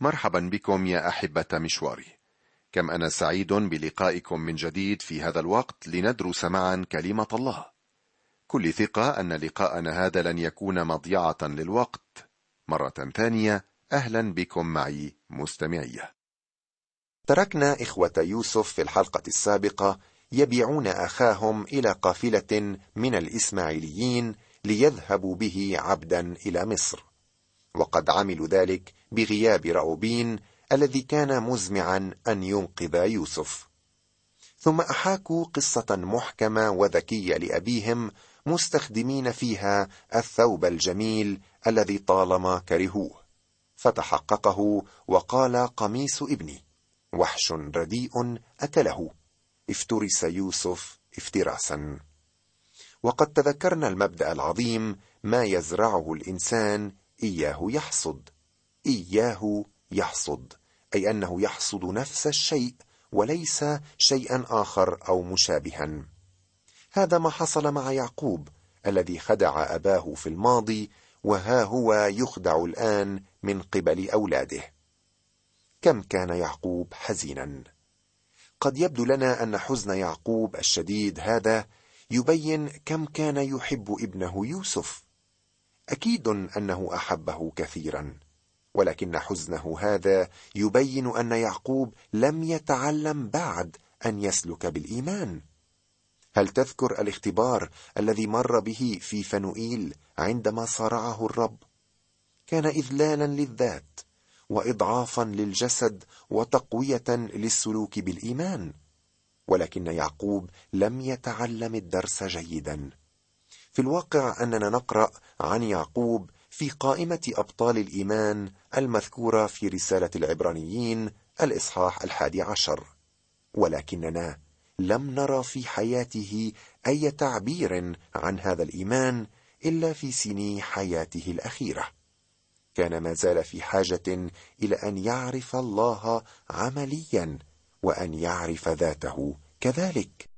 مرحبا بكم يا أحبة مشواري. كم أنا سعيد بلقائكم من جديد في هذا الوقت لندرس معا كلمة الله. كل ثقة أن لقاءنا هذا لن يكون مضيعة للوقت. مرة ثانية أهلا بكم معي مستمعي. تركنا إخوة يوسف في الحلقة السابقة يبيعون أخاهم إلى قافلة من الإسماعيليين ليذهبوا به عبدا إلى مصر. وقد عملوا ذلك بغياب رأوبين الذي كان مزمعا أن ينقذ يوسف. ثم أحاكوا قصة محكمة وذكية لأبيهم مستخدمين فيها الثوب الجميل الذي طالما كرهوه. فتحققه وقال قميص ابني وحش رديء أكله. افترس يوسف افتراسا. وقد تذكرنا المبدأ العظيم ما يزرعه الإنسان إياه يحصد. إياه يحصد. أي أنه يحصد نفس الشيء وليس شيئا آخر أو مشابها. هذا ما حصل مع يعقوب الذي خدع أباه في الماضي وها هو يخدع الآن من قبل أولاده. كم كان يعقوب حزينا. قد يبدو لنا أن حزن يعقوب الشديد هذا يبين كم كان يحب ابنه يوسف. أكيد أنه أحبه كثيرا ولكن حزنه هذا يبين أن يعقوب لم يتعلم بعد أن يسلك بالإيمان. هل تذكر الاختبار الذي مر به في فنوئيل عندما صارعه الرب؟ كان اذلالا للذات واضعافا للجسد وتقوية للسلوك بالإيمان ولكن يعقوب لم يتعلم الدرس جيدا. في الواقع أننا نقرأ عن يعقوب في قائمة أبطال الإيمان المذكورة في رسالة العبرانيين الإصحاح الحادي عشر. ولكننا لم نرى في حياته أي تعبير عن هذا الإيمان إلا في سني حياته الأخيرة. كان ما زال في حاجة إلى أن يعرف الله عمليا وأن يعرف ذاته كذلك.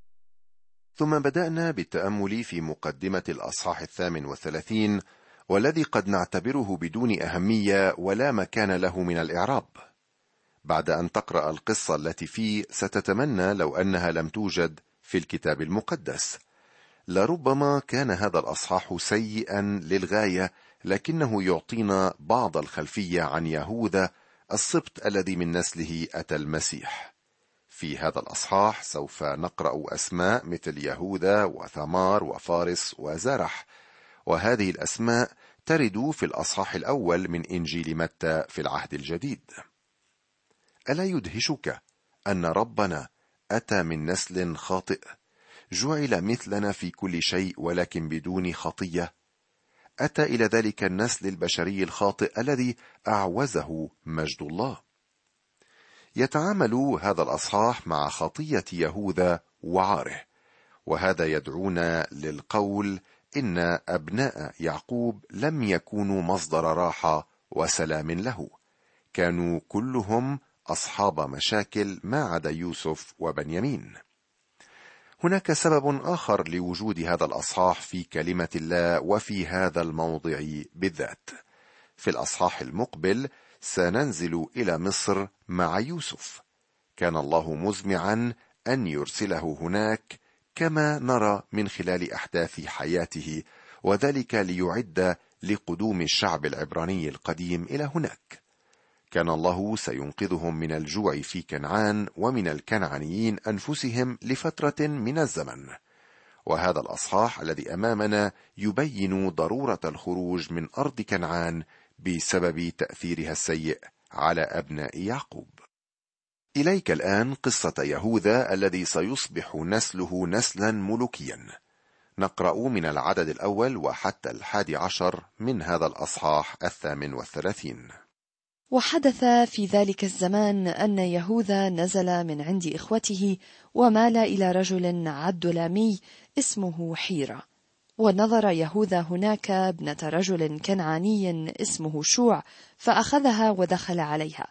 ثم بدأنا بالتأمل في مقدمة الأصحاح الثامن والثلاثين والذي قد نعتبره بدون أهمية ولا مكان له من الإعراب. بعد أن تقرأ القصة التي فيه ستتمنى لو أنها لم توجد في الكتاب المقدس. لربما كان هذا الأصحاح سيئا للغاية لكنه يعطينا بعض الخلفية عن يهوذا السبط الذي من نسله أتى المسيح. في هذا الأصحاح سوف نقرأ أسماء مثل يهوذا وثمار وفارس وزرح. وهذه الأسماء ترد في الأصحاح الأول من إنجيل متى في العهد الجديد. ألا يدهشك أن ربنا أتى من نسل خاطئ جعل مثلنا في كل شيء ولكن بدون خطية؟ أتى إلى ذلك النسل البشري الخاطئ الذي أعوزه مجد الله؟ يتعامل هذا الأصحاح مع خطية يهوذا وعاره وهذا يدعونا للقول إن أبناء يعقوب لم يكونوا مصدر راحة وسلام له. كانوا كلهم أصحاب مشاكل ما عدا يوسف وبنيامين. هناك سبب آخر لوجود هذا الأصحاح في كلمة الله وفي هذا الموضع بالذات. في الأصحاح المقبل سننزل إلى مصر مع يوسف. كان الله مزمعا أن يرسله هناك كما نرى من خلال أحداث حياته وذلك ليعد لقدوم الشعب العبراني القديم إلى هناك. كان الله سينقذهم من الجوع في كنعان ومن الكنعانيين أنفسهم لفترة من الزمن. وهذا الأصحاح الذي أمامنا يبين ضرورة الخروج من أرض كنعان بسبب تأثيرها السيء على أبناء يعقوب. إليك الآن قصة يهوذا الذي سيصبح نسله نسلا ملوكيا. نقرأ من العدد الأول وحتى الحادي عشر من هذا الأصحاح الثامن والثلاثين. وحدث في ذلك الزمان أن يهوذا نزل من عند إخوته ومال إلى رجل عدلامي اسمه حيرة. ونظر يهوذا هناك ابنة رجل كنعاني اسمه شوع فأخذها ودخل عليها.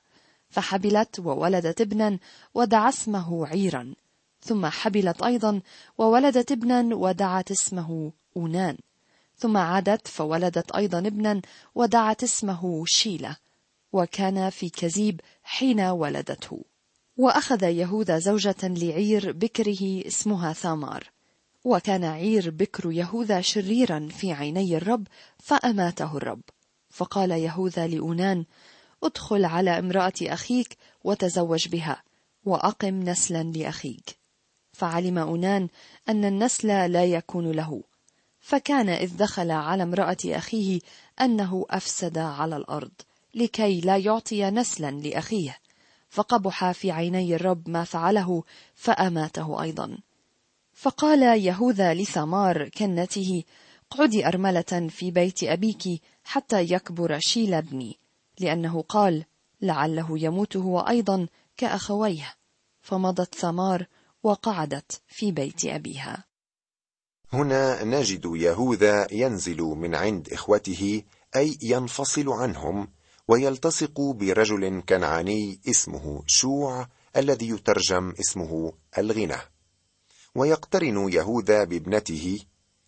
فحبلت وولدت ابنا ودعا اسمه عيرا. ثم حبلت أيضا وولدت ابنا ودعت اسمه أونان. ثم عادت فولدت أيضا ابنا ودعت اسمه شيلة. وكان في كزيب حين ولدته. وأخذ يهوذا زوجة لعير بكره اسمها ثامار. وكان عير بكر يهوذا شريرا في عيني الرب فأماته الرب. فقال يهوذا لأونان ادخل على امرأة أخيك وتزوج بها وأقم نسلا لأخيك. فعلم أونان أن النسل لا يكون له. فكان إذ دخل على امرأة أخيه أنه أفسد على الأرض لكي لا يعطي نسلا لأخيه. فقبح في عيني الرب ما فعله فأماته أيضا. فقال يهوذا لثمار كنته اقعدي أرملة في بيت أبيك حتى يكبر شيل ابني. لأنه قال لعله يموت هو أيضا كأخويه. فمضت ثمار وقعدت في بيت أبيها. هنا نجد يهوذا ينزل من عند إخوته أي ينفصل عنهم ويلتصق برجل كنعاني اسمه شوع الذي يترجم اسمه الغنى. ويقترن يهوذا بابنته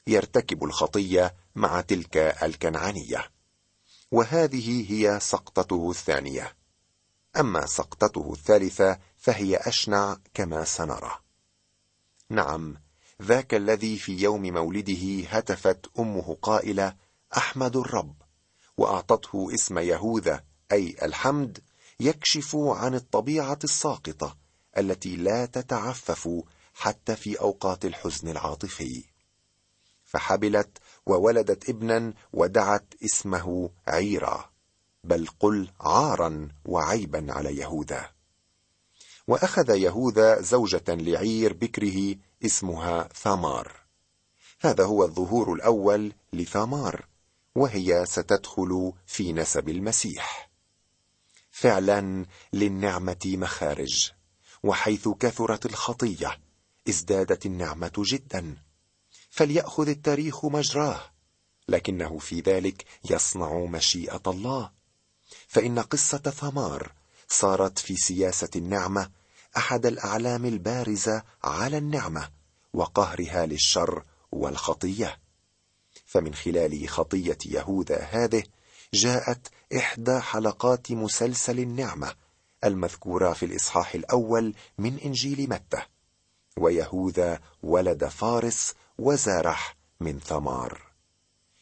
يرتكب الخطية مع تلك الكنعانية. وهذه هي سقطته الثانية. أما سقطته الثالثة فهي أشنع كما سنرى. نعم ذاك الذي في يوم مولده هتفت أمه قائلة أحمد الرب. وأعطته اسم يهوذا أي الحمد يكشف عن الطبيعة الساقطة التي لا تتعفف حتى في أوقات الحزن العاطفي. فحبلت وولدت ابنا ودعت اسمه عيرا بل قل عارا وعيبا على يهوذا. وأخذ يهوذا زوجة لعير بكره اسمها ثامار هذا هو الظهور الأول لثامار وهي ستدخل في نسب المسيح. فعلا للنعمة مخارج وحيث كثرت الخطية. ازدادت النعمة جدا. فليأخذ التاريخ مجراه. لكنه في ذلك يصنع مشيئة الله. فإن قصة ثمار صارت في سياسة النعمة أحد الأعلام البارزه على النعمة وقهرها للشر والخطية. فمن خلال خطية يهوذا هذه جاءت إحدى حلقات مسلسل النعمة المذكورة في الإصحاح الأول من إنجيل متى. ويهوذا ولد فارس وزارح من ثمار.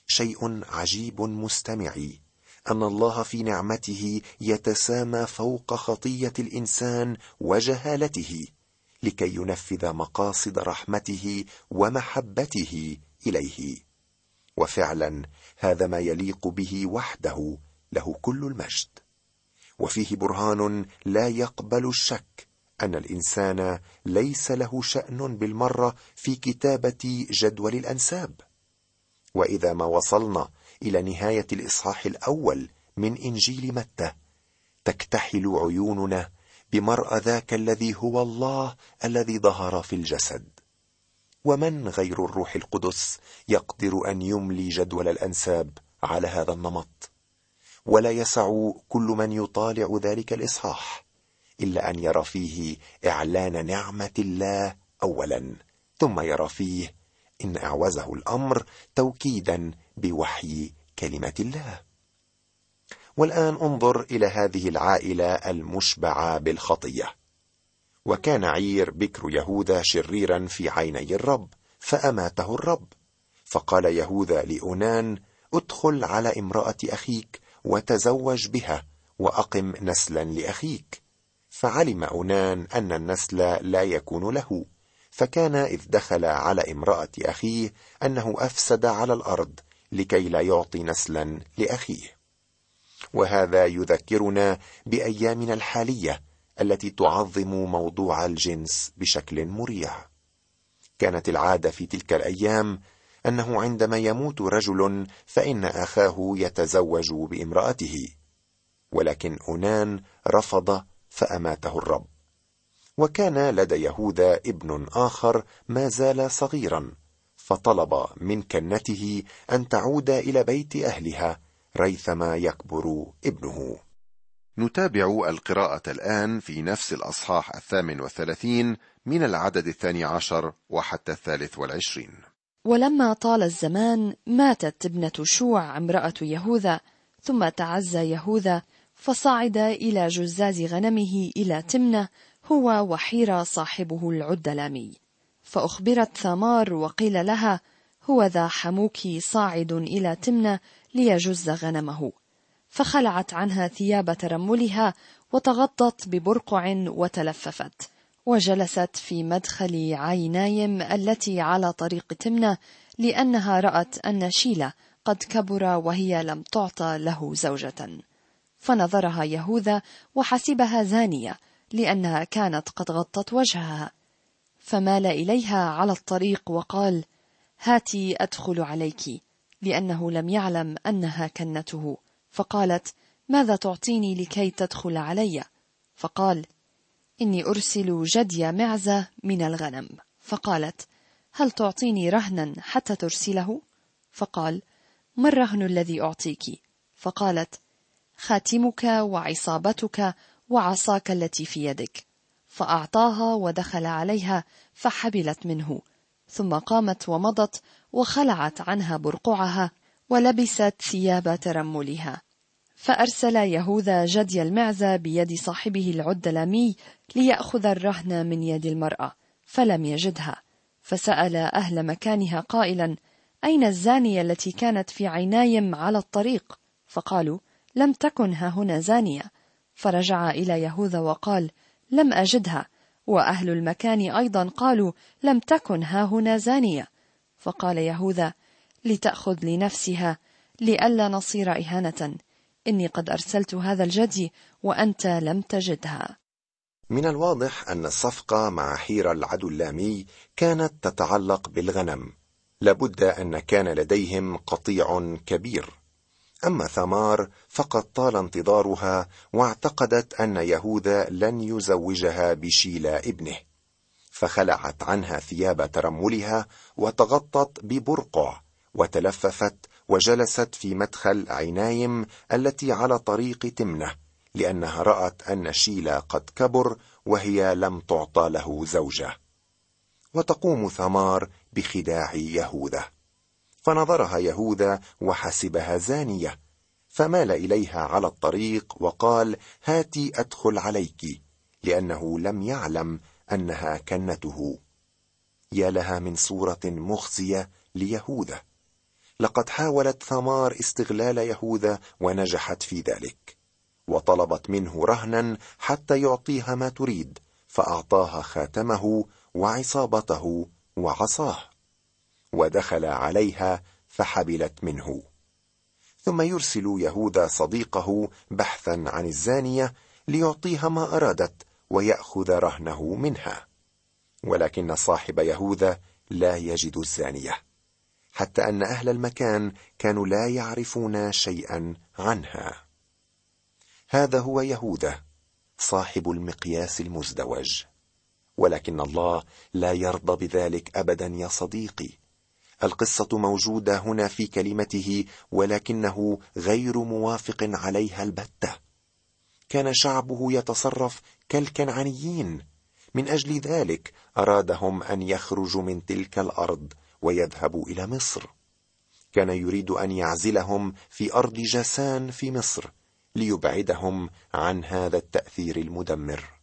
شيء عجيب مستمعي أن الله في نعمته يتسامى فوق خطية الإنسان وجهالته لكي ينفذ مقاصد رحمته ومحبته إليه. وفعلا هذا ما يليق به وحده له كل المجد. وفيه برهان لا يقبل الشك أن الإنسان ليس له شأن بالمرة في كتابة جدول الأنساب. وإذا ما وصلنا إلى نهاية الإصحاح الأول من إنجيل متى تكتحل عيوننا بمرأى ذاك الذي هو الله الذي ظهر في الجسد. ومن غير الروح القدس يقدر أن يملي جدول الأنساب على هذا النمط؟ ولا يسع كل من يطالع ذلك الإصحاح. إلا أن يرى فيه إعلان نعمة الله اولا ثم يرى فيه إن أعوزه الأمر توكيدا بوحي كلمة الله. والآن انظر إلى هذه العائلة المشبعة بالخطية. وكان عير بكر يهوذا شريرا في عيني الرب فأماته الرب. فقال يهوذا لاونان ادخل على امرأة أخيك وتزوج بها وأقم نسلا لأخيك. فعلم أونان أن النسل لا يكون له فكان إذ دخل على امرأة أخيه أنه أفسد على الأرض لكي لا يعطي نسلا لأخيه. وهذا يذكرنا بأيامنا الحالية التي تعظم موضوع الجنس بشكل مريع. كانت العادة في تلك الأيام أنه عندما يموت رجل فإن أخاه يتزوج بامرأته. ولكن أونان رفض فأماته الرب. وكان لدى يهوذا ابن آخر ما زال صغيرا فطلب من كنته أن تعود إلى بيت أهلها ريثما يكبر ابنه. نتابع القراءة الآن في نفس الأصحاح الثامن والثلاثين من العدد الثاني عشر وحتى الثالث والعشرين. ولما طال الزمان ماتت ابنة شوع امرأة يهوذا ثم تعزى يهوذا فصعد إلى جزاز غنمه إلى تمنة هو وحيرة صاحبه العدلامي. فأخبرت ثمار وقيل لها هو ذا حموك صاعد إلى تمنة ليجز غنمه. فخلعت عنها ثياب ترملها وتغطت ببرقع وتلففت. وجلست في مدخل عينايم التي على طريق تمنة لأنها رأت أن شيلة قد كبر وهي لم تعطى له زوجة. فنظرها يهوذا وحسبها زانية لأنها كانت قد غطت وجهها. فمال إليها على الطريق وقال هاتي أدخل عليك لأنه لم يعلم أنها كنته. فقالت ماذا تعطيني لكي تدخل علي؟ فقال إني أرسل جدي معزة من الغنم. فقالت هل تعطيني رهنا حتى ترسله؟ فقال ما الرهن الذي أعطيك؟ فقالت خاتمك وعصابتك وعصاك التي في يدك. فأعطاها ودخل عليها فحبلت منه. ثم قامت ومضت وخلعت عنها برقعها ولبست ثياب ترملها. فأرسل يهوذا جدي المعزة بيد صاحبه العدلمي ليأخذ الرهن من يد المرأة فلم يجدها. فسأل أهل مكانها قائلا أين الزانية التي كانت في عينايم على الطريق؟ فقالوا لم تكن ها هنا زانية. فرجع إلى يهوذا وقال لم أجدها. وأهل المكان أيضا قالوا لم تكن ها هنا زانية. فقال يهوذا لتأخذ لنفسها لئلا نصير إهانة. إني قد أرسلت هذا الجدي وأنت لم تجدها. من الواضح أن الصفقة مع حير العدلامي كانت تتعلق بالغنم. لابد أن كان لديهم قطيع كبير. أما ثمار فقد طال انتظارها واعتقدت أن يهوذا لن يزوجها بشيلا ابنه فخلعت عنها ثياب ترملها وتغطت ببرقع وتلففت وجلست في مدخل عينايم التي على طريق تمنه لأنها رأت أن شيلا قد كبر وهي لم تعطى له زوجة. وتقوم ثمار بخداع يهوذا. فنظرها يهوذا وحسبها زانية فمال إليها على الطريق وقال هاتي أدخل عليك لأنه لم يعلم أنها كنته. يا لها من صورة مخزية ليهوذا. لقد حاولت ثمار استغلال يهوذا ونجحت في ذلك وطلبت منه رهنا حتى يعطيها ما تريد فأعطاها خاتمه وعصابته وعصاه. ودخل عليها فحبلت منه. ثم يرسل يهوذا صديقه بحثا عن الزانية ليعطيها ما أرادت ويأخذ رهنه منها. ولكن صاحب يهوذا لا يجد الزانية حتى أن أهل المكان كانوا لا يعرفون شيئا عنها. هذا هو يهوذا صاحب المقياس المزدوج. ولكن الله لا يرضى بذلك ابدا يا صديقي. القصة موجودة هنا في كلمته ولكنه غير موافق عليها البتة. كان شعبه يتصرف كالكنعانيين. من أجل ذلك أرادهم أن يخرجوا من تلك الأرض ويذهبوا إلى مصر. كان يريد أن يعزلهم في أرض جسان في مصر ليبعدهم عن هذا التأثير المدمر.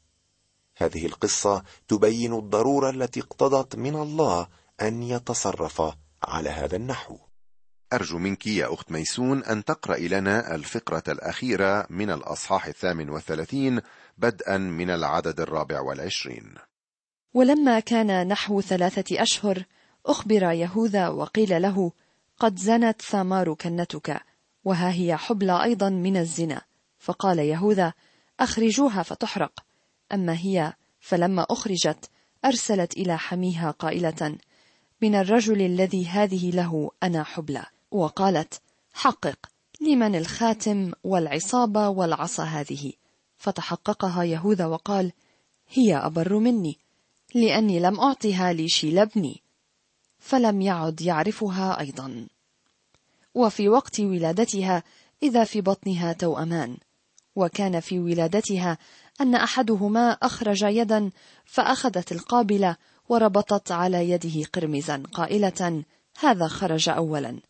هذه القصة تبين الضرورة التي اقتضت من الله أن يتصرف على هذا النحو. أرجو منك يا أخت ميسون أن تقرأ لنا الفقرة الأخيرة من الأصحاح الثامن والثلاثين بدءا من العدد الرابع والعشرين. ولما كان نحو ثلاثة أشهر أخبر يهوذا وقيل له قد زنت ثمار كنتك وها هي حبلى أيضا من الزنا. فقال يهوذا أخرجوها فتحرق. أما هي فلما أخرجت أرسلت إلى حميها قائلة من الرجل الذي هذه له أنا حبلى. وقالت حقق لمن الخاتم والعصابة والعصا هذه. فتحققها يهوذا وقال هي أبر مني لأني لم أعطها لشيل ابني. فلم يعد يعرفها أيضا. وفي وقت ولادتها إذا في بطنها توأمان. وكان في ولادتها أن أحدهما أخرج يدا فأخذت القابلة وربطت على يده قرمزا قائلة هذا خرج أولا.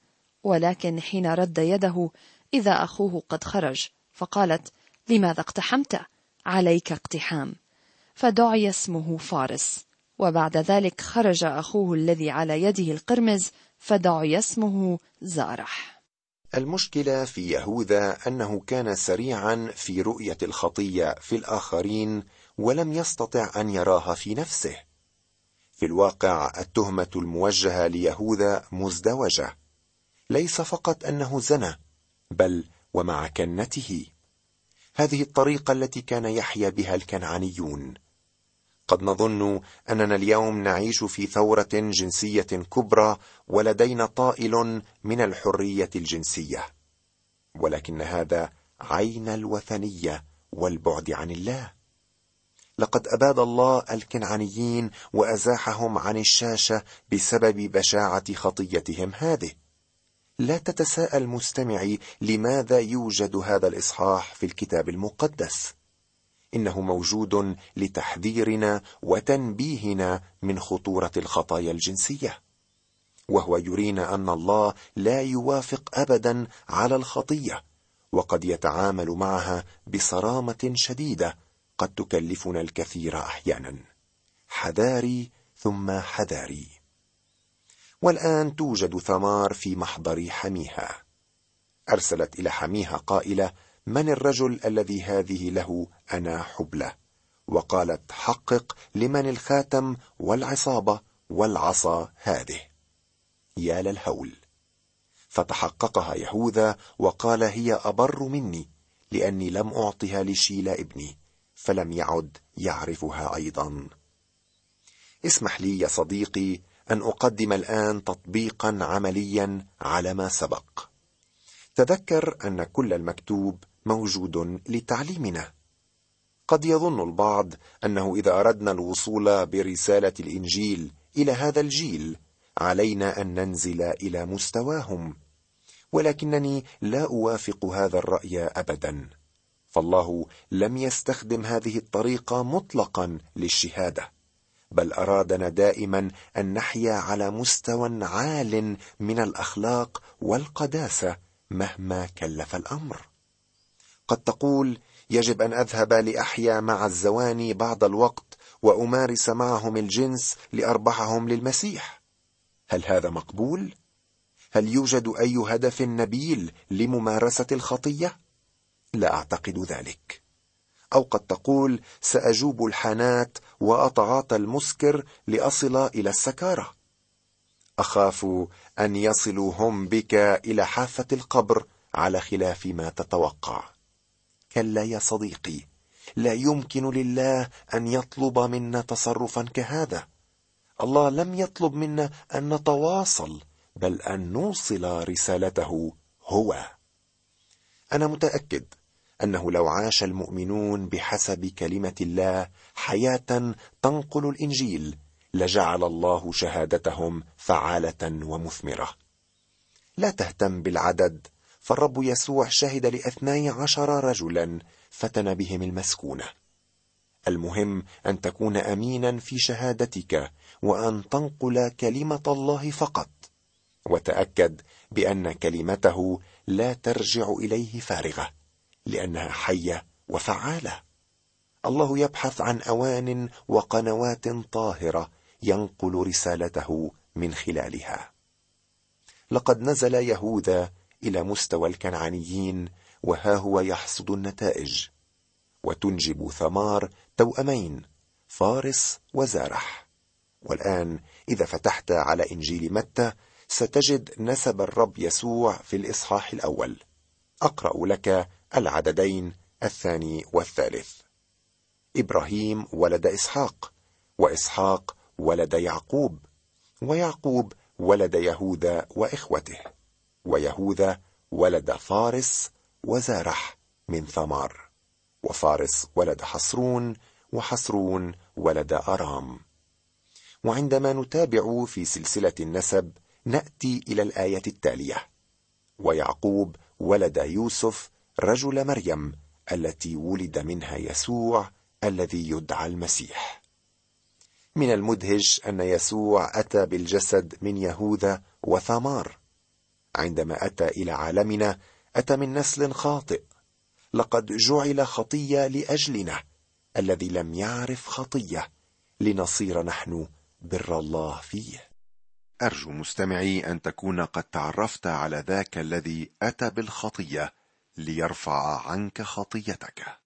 ولكن حين رد يده إذا أخوه قد خرج. فقالت لماذا اقتحمت؟ عليك اقتحام. فدعي اسمه فارس. وبعد ذلك خرج أخوه الذي على يده القرمز فدعي اسمه زارح. المشكلة في يهوذا أنه كان سريعا في رؤية الخطية في الآخرين ولم يستطع أن يراها في نفسه. في الواقع التهمة الموجهة ليهوذا مزدوجة. ليس فقط أنه زنى بل ومع كنته. هذه الطريقة التي كان يحيا بها الكنعانيون. قد نظن أننا اليوم نعيش في ثورة جنسية كبرى ولدينا طائل من الحرية الجنسية. ولكن هذا عين الوثنية والبعد عن الله. لقد أباد الله الكنعانيين وأزاحهم عن الشاشة بسبب بشاعة خطيتهم هذه. لا تتساءل مستمعي لماذا يوجد هذا الإصحاح في الكتاب المقدس. إنه موجود لتحذيرنا وتنبيهنا من خطورة الخطايا الجنسية. وهو يرينا أن الله لا يوافق ابدا على الخطية وقد يتعامل معها بصرامة شديدة قد تكلفنا الكثير أحيانا. حذاري ثم حذاري. والآن توجد ثمار في محضر حميها. أرسلت إلى حميها قائلة من الرجل الذي هذه له؟ أنا حبلة. وقالت حقق لمن الخاتم والعصابة والعصا هذه. يا للهول. فتحققها يهوذا وقال هي أبر مني لأني لم أعطها لشيلا ابني. فلم يعد يعرفها أيضا. اسمح لي يا صديقي أن أقدم الآن تطبيقا عمليا على ما سبق. تذكر أن كل المكتوب موجود لتعليمنا. قد يظن البعض أنه إذا أردنا الوصول برسالة الإنجيل إلى هذا الجيل علينا أن ننزل إلى مستواهم. ولكنني لا أوافق هذا الرأي ابدا. فالله لم يستخدم هذه الطريقة مطلقا للشهادة بل أرادنا دائما أن نحيا على مستوى عال من الأخلاق والقداسة مهما كلف الأمر. قد تقول يجب أن أذهب لأحيا مع الزواني بعض الوقت وأمارس معهم الجنس لأربحهم للمسيح. هل هذا مقبول؟ هل يوجد أي هدف نبيل لممارسة الخطية؟ لا أعتقد ذلك. أو قد تقول سأجوب الحانات واتعاطى المسكر لأصل إلى السكاره أخاف أن يصلوا هم بك إلى حافة القبر على خلاف ما تتوقع. كلا يا صديقي لا يمكن لله أن يطلب منا تصرفا كهذا. الله لم يطلب منا أن نتواصل بل أن نوصل رسالته هو. أنا متأكد أنه لو عاش المؤمنون بحسب كلمة الله حياة تنقل الإنجيل لجعل الله شهادتهم فعالة ومثمرة. لا تهتم بالعدد فالرب يسوع شهد لأثني عشر رجلا فتن بهم المسكونة. المهم أن تكون امينا في شهادتك وأن تنقل كلمة الله فقط. وتأكد بأن كلمته لا ترجع إليه فارغة. لأنها حية وفعالة. الله يبحث عن أوان وقنوات طاهرة ينقل رسالته من خلالها. لقد نزل يهوذا إلى مستوى الكنعانيين وها هو يحصد النتائج. وتنجب ثمار توأمين فارس وزارح. والآن إذا فتحت على إنجيل متى ستجد نسب الرب يسوع في الإصحاح الأول. أقرأ لك العددين الثاني والثالث. إبراهيم ولد إسحاق وإسحاق ولد يعقوب ويعقوب ولد يهوذا وإخوته ويهوذا ولد فارس وزارح من ثمار وفارس ولد حصرون وحصرون ولد أرام. وعندما نتابع في سلسلة النسب نأتي إلى الآية التالية. ويعقوب ولد يوسف رجل مريم التي ولد منها يسوع الذي يدعى المسيح. من المدهش أن يسوع أتى بالجسد من يهوذا وثمار. عندما أتى إلى عالمنا أتى من نسل خاطئ. لقد جعل خطية لأجلنا الذي لم يعرف خطية لنصير نحن بر الله فيه. أرجو مستمعي أن تكون قد تعرفت على ذاك الذي أتى بالخطية ليرفع عنك خطيتك.